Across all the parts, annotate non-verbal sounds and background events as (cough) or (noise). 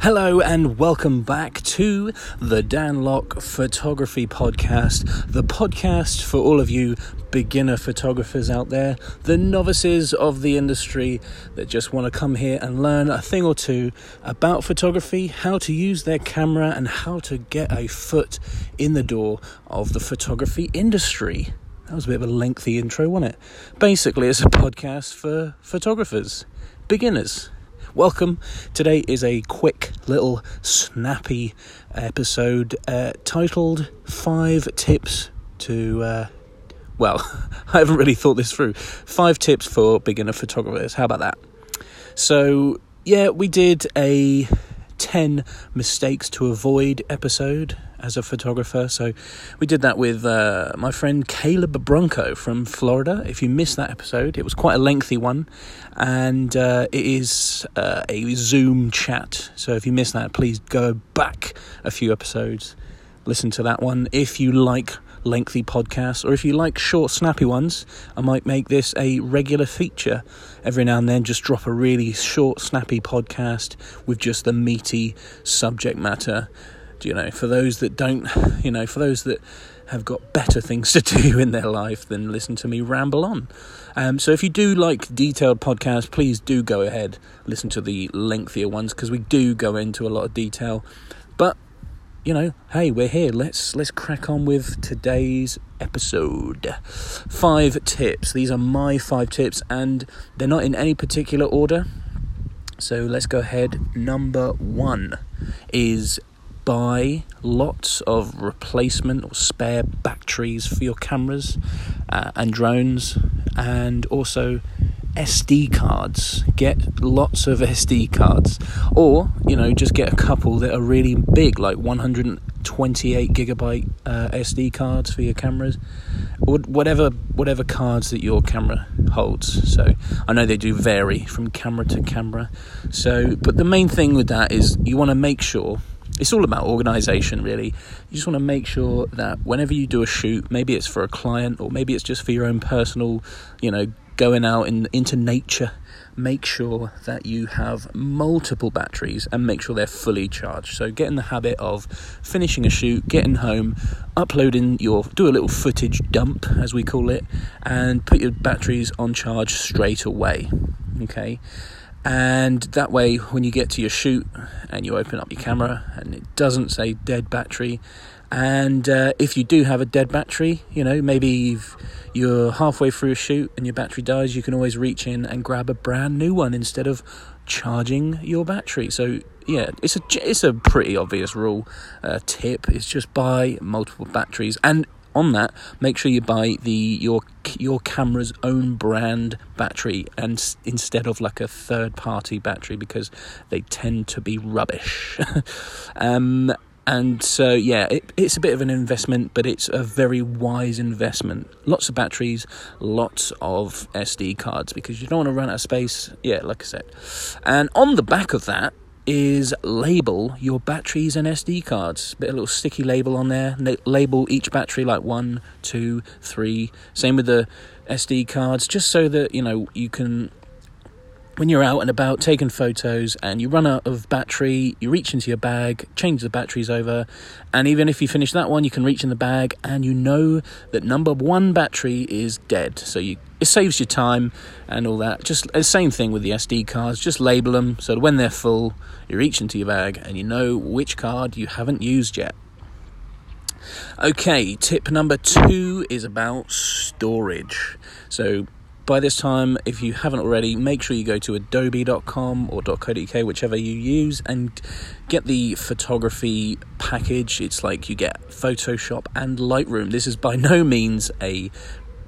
Hello and welcome back to the Dan Locke Photography Podcast, the podcast for all of you beginner photographers out there, the novices of the industry that just want to come here and learn a thing or two about photography, how to use their camera, and how to get a foot in the door of the photography industry. That was a bit of a lengthy intro, wasn't it? Basically, it's a podcast for photographers, beginners welcome. Today is a quick little snappy episode uh, titled Five Tips to. Uh, well, (laughs) I haven't really thought this through. Five tips for beginner photographers. How about that? So, yeah, we did a 10 mistakes to avoid episode as a photographer. So we did that with uh, my friend Caleb Bronco from Florida. If you missed that episode, it was quite a lengthy one, and uh, it is uh, a Zoom chat. So if you missed that, please go back a few episodes, listen to that one. If you like lengthy podcasts, or if you like short, snappy ones, I might make this a regular feature. Every now and then, just drop a really short, snappy podcast with just the meaty subject matter you know, for those that don't, you know, for those that have got better things to (laughs) do in their life than listen to me ramble on. Um, so if you do like detailed podcasts, please do go ahead listen to the lengthier ones because we do go into a lot of detail. You know, hey, we're here. Let's let's crack on with today's episode. Five tips. These are my five tips, and they're not in any particular order. So let's go ahead. Number one is buy lots of replacement or spare batteries for your cameras uh, and drones, and also SD cards. Get lots of SD cards, or you know, just get a couple that are really big, like 128 gigabyte uh, SD cards for your cameras, or whatever whatever cards that your camera holds. So I know they do vary from camera to camera. So, but the main thing with that is you want to make sure it's all about organization, really. You just want to make sure that whenever you do a shoot, maybe it's for a client or maybe it's just for your own personal, you know, going out in, into nature, make sure that you have multiple batteries and make sure they're fully charged. So get in the habit of finishing a shoot, getting home, uploading your, do a little footage dump, as we call it, and put your batteries on charge straight away. Okay and that way when you get to your shoot and you open up your camera and it doesn't say dead battery and uh, if you do have a dead battery you know maybe you're halfway through a shoot and your battery dies you can always reach in and grab a brand new one instead of charging your battery. So yeah it's a it's a pretty obvious rule uh, tip. Is just buy multiple batteries. And on that, make sure you buy the your your camera's own brand battery and instead of like a third party battery because they tend to be rubbish. (laughs) um, and so yeah, it, it's a bit of an investment, but it's a very wise investment. Lots of batteries, lots of SD cards because you don't want to run out of space. Yeah, like I said, and on the back of that is label your batteries and SD cards. Bit a little sticky label on there. label each battery like one, two, three. Same with the SD cards, just so that you know you can when you're out and about taking photos and you run out of battery, you reach into your bag, change the batteries over, and even if you finish that one, you can reach in the bag and you know that number one battery is dead. So you it saves you time and all that. Just the same thing with the SD cards. Just label them so that when they're full, you reach into your bag and you know which card you haven't used yet. Okay, tip number two is about storage. So by this time, if you haven't already, make sure you go to adobe.com or .co.uk, whichever you use, and get the photography package. It's like you get Photoshop and Lightroom. This is by no means a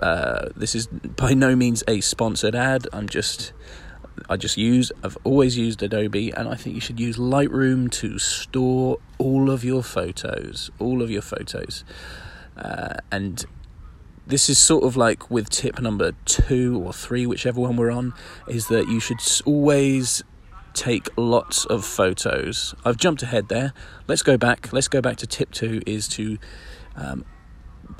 uh, this is by no means a sponsored ad. I'm just I just use I've always used Adobe and I think you should use Lightroom to store all of your photos, all of your photos. Uh, and this is sort of like with tip number two or three, whichever one we're on, is that you should always take lots of photos. I've jumped ahead there. Let's go back. Let's go back to tip two is to um,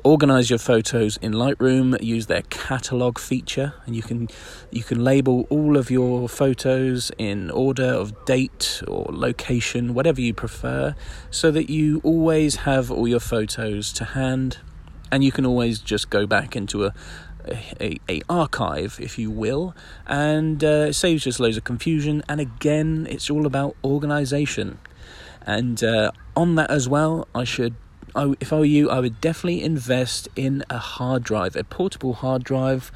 organize your photos in Lightroom. Use their catalog feature, and you can you can label all of your photos in order of date or location, whatever you prefer, so that you always have all your photos to hand, and you can always just go back into a a, a, archive, if you will, and uh, it saves just loads of confusion. And again, it's all about organization. And uh, on that as well, I should, I, if I were you, I would definitely invest in a hard drive, a portable hard drive,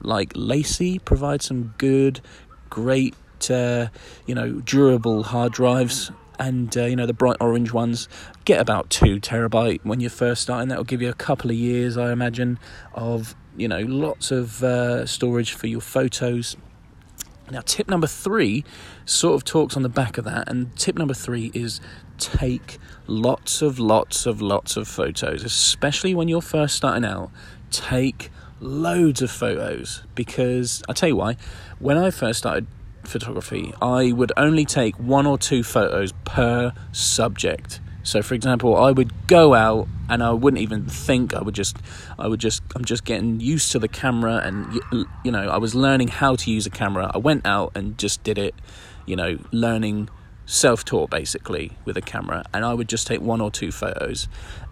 like LaCie provides some good, great, uh, you know, durable hard drives and uh, you know the bright orange ones get about two terabyte when you're first starting. That will give you a couple of years i imagine of you know lots of uh, storage for your photos. Now tip number three sort of talks on the back of that. And tip number three is take lots of lots of lots of photos especially when you're first starting out. Take loads of photos because i tell you why. When i first started photography, I would only take one or two photos per subject. So, for example, I would go out and I wouldn't even think. I would just, I would just, I'm just getting used to the camera, and you know, I was learning how to use a camera. I went out and just did it, you know, learning self-taught basically with a camera, and I would just take one or two photos,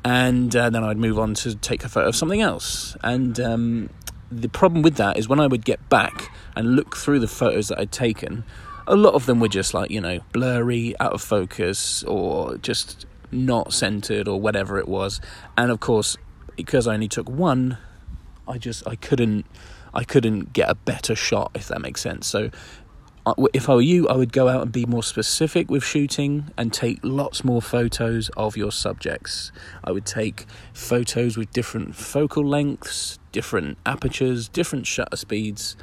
and uh, then I'd move on to take a photo of something else, and um, the problem with that is when I would get back and look through the photos that I'd taken, a lot of them were just like, you know, blurry, out of focus, or just not centered, or whatever it was. And of course, because I only took one, I just I couldn't I couldn't get a better shot if that makes sense. So if I were you, I would go out and be more specific with shooting and take lots more photos of your subjects. I would take photos with different focal lengths, different apertures, different shutter speeds,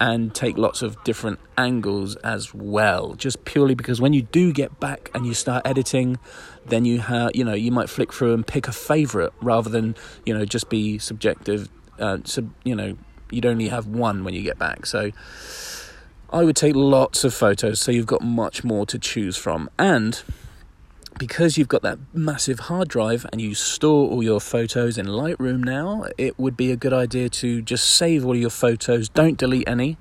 and take lots of different angles as well. Just purely because when you do get back and you start editing, then you have you know you might flick through and pick a favorite rather than you know just be subjective. Uh, sub, you know you'd only have one when you get back, so I would take lots of photos so you've got much more to choose from. And because you've got that massive hard drive and you store all your photos in Lightroom now, it would be a good idea to just save all your photos. Don't delete any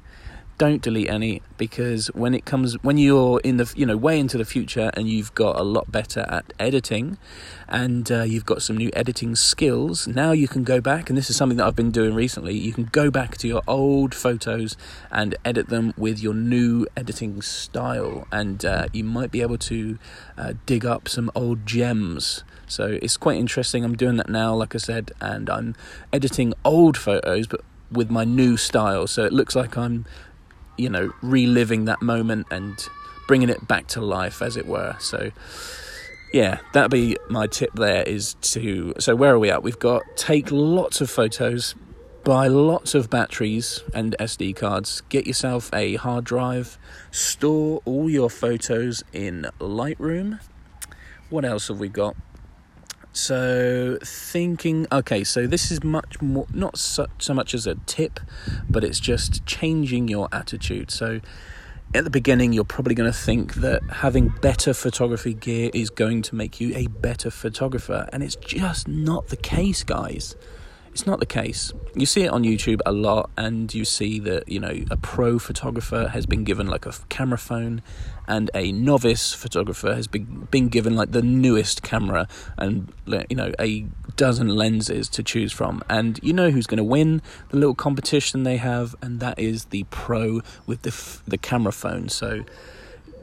don't delete any because when it comes when you're in the you know way into the future and you've got a lot better at editing and uh, you've got some new editing skills now you can go back and this is something that I've been doing recently you can go back to your old photos and edit them with your new editing style and uh, you might be able to uh, dig up some old gems. So it's quite interesting. I'm doing that now like I said and I'm editing old photos but with my new style. So it looks like I'm you know, reliving that moment and bringing it back to life, as it were. So, yeah, that'd be my tip there is to. So, where are we at? We've got take lots of photos, buy lots of batteries and SD cards, get yourself a hard drive, store all your photos in Lightroom. What else have we got? So thinking, okay, so this is much more not so, so much as a tip, but it's just changing your attitude. So at the beginning, you're probably going to think that having better photography gear is going to make you a better photographer, and it's just not the case, guys. It's not the case. You see it on YouTube a lot, and you see that you know a pro photographer has been given like a camera phone, and a novice photographer has been been given like the newest camera and you know a dozen lenses to choose from. And you know who's going to win the little competition they have, and that is the pro with the f- the camera phone. So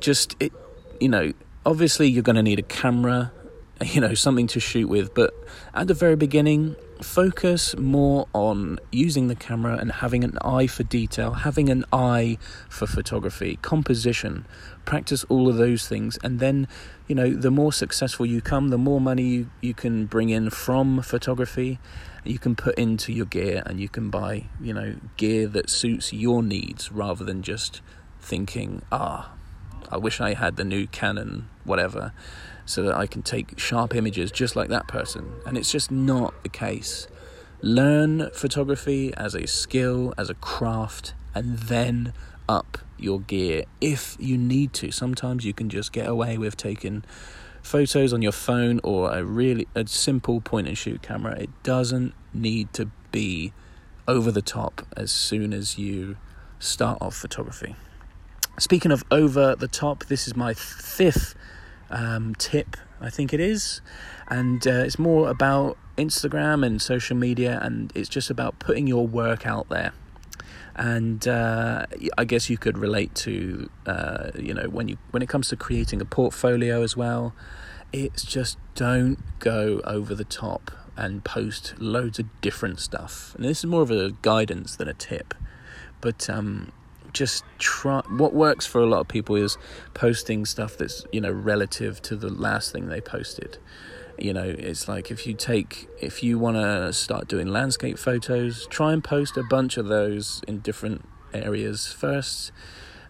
just it, you know, obviously you're going to need a camera (laughs) you know something to shoot with but at the very beginning focus more on using the camera and having an eye for detail, having an eye for photography, composition. Practice all of those things, and then, you know, the more successful you come, the more money you, you can bring in from photography. You can put into your gear, and you can buy, you know, gear that suits your needs rather than just thinking, ah, I wish I had the new Canon, whatever so that I can take sharp images just like that person. And it's just not the case. Learn photography as a skill, as a craft, and then up your gear if you need to. Sometimes you can just get away with taking photos on your phone or a really a simple point and shoot camera. It doesn't need to be over the top as soon as you start off photography. Speaking of over the top, this is my fifth um, tip, I think it is, and uh, it's more about Instagram and social media, and it's just about putting your work out there and uh, I guess you could relate to uh, you know when you when it comes to creating a portfolio as well. It's just don't go over the top and post loads of different stuff. And this is more of a guidance than a tip, but um, just try. What works for a lot of people is posting stuff that's you know relative to the last thing they posted you know it's like if you take if you want to start doing landscape photos try and post a bunch of those in different areas first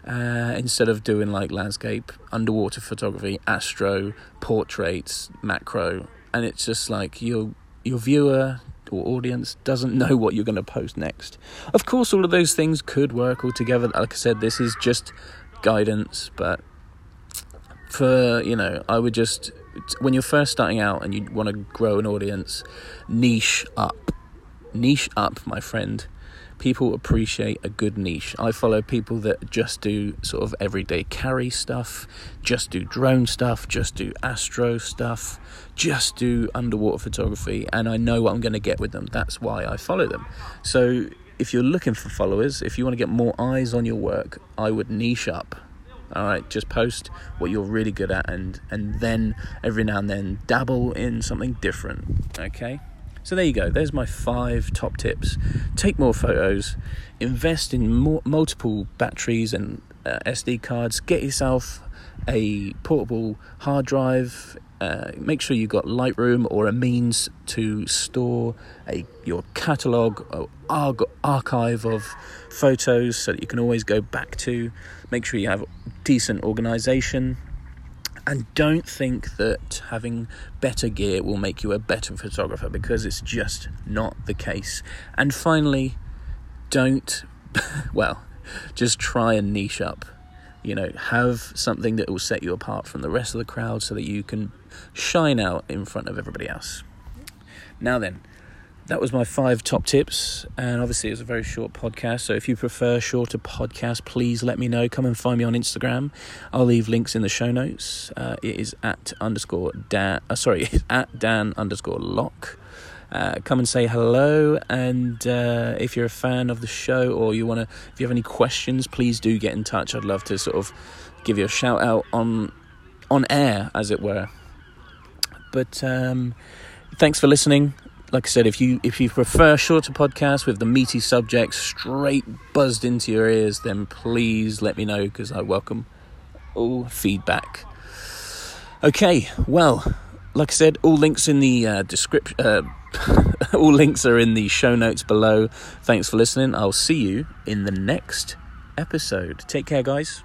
uh, instead of doing like landscape underwater photography astro portraits macro and it's just like your your viewer or audience doesn't know what you're going to post next of course all of those things could work all together like i said this is just guidance but for you know i would just when you're first starting out and you want to grow an audience, niche up. Niche up, my friend. People appreciate a good niche. I follow people that just do sort of everyday carry stuff, just do drone stuff, just do astro stuff, just do underwater photography, and I know what I'm going to get with them. That's why I follow them. So if you're looking for followers, if you want to get more eyes on your work, I would niche up all right just post what you're really good at and and then every now and then dabble in something different okay so there you go. There's my five top tips. Take more photos. Invest in more, multiple batteries and uh, sd cards. Get yourself a portable hard drive. Uh, make sure you've got Lightroom or a means to store a your catalog or archive of photos so that you can always go back to. Make sure you have decent organization. And don't think that having better gear will make you a better photographer because it's just not the case. And finally, don't, (laughs) well, just try and niche up you know, have something that will set you apart from the rest of the crowd so that you can shine out in front of everybody else. Now, then, that was my five top tips, and obviously it's a very short podcast. So if you prefer shorter podcasts, please let me know. Come and find me on Instagram. I'll leave links in the show notes. Uh, it is at underscore Dan. Uh, sorry, (laughs) at Dan underscore Locke. Uh, come and say hello. And uh, if you're a fan of the show or you want to, if you have any questions, please do get in touch. I'd love to sort of give you a shout out on on air, as it were. But um, thanks for listening. Like I said, if you if you prefer shorter podcasts with the meaty subjects straight buzzed into your ears, then please let me know because I welcome all feedback. Okay, well, like I said, all links in the uh, description. Uh, (laughs) all links are in the show notes below. Thanks for listening. I'll see you in the next episode. Take care, guys.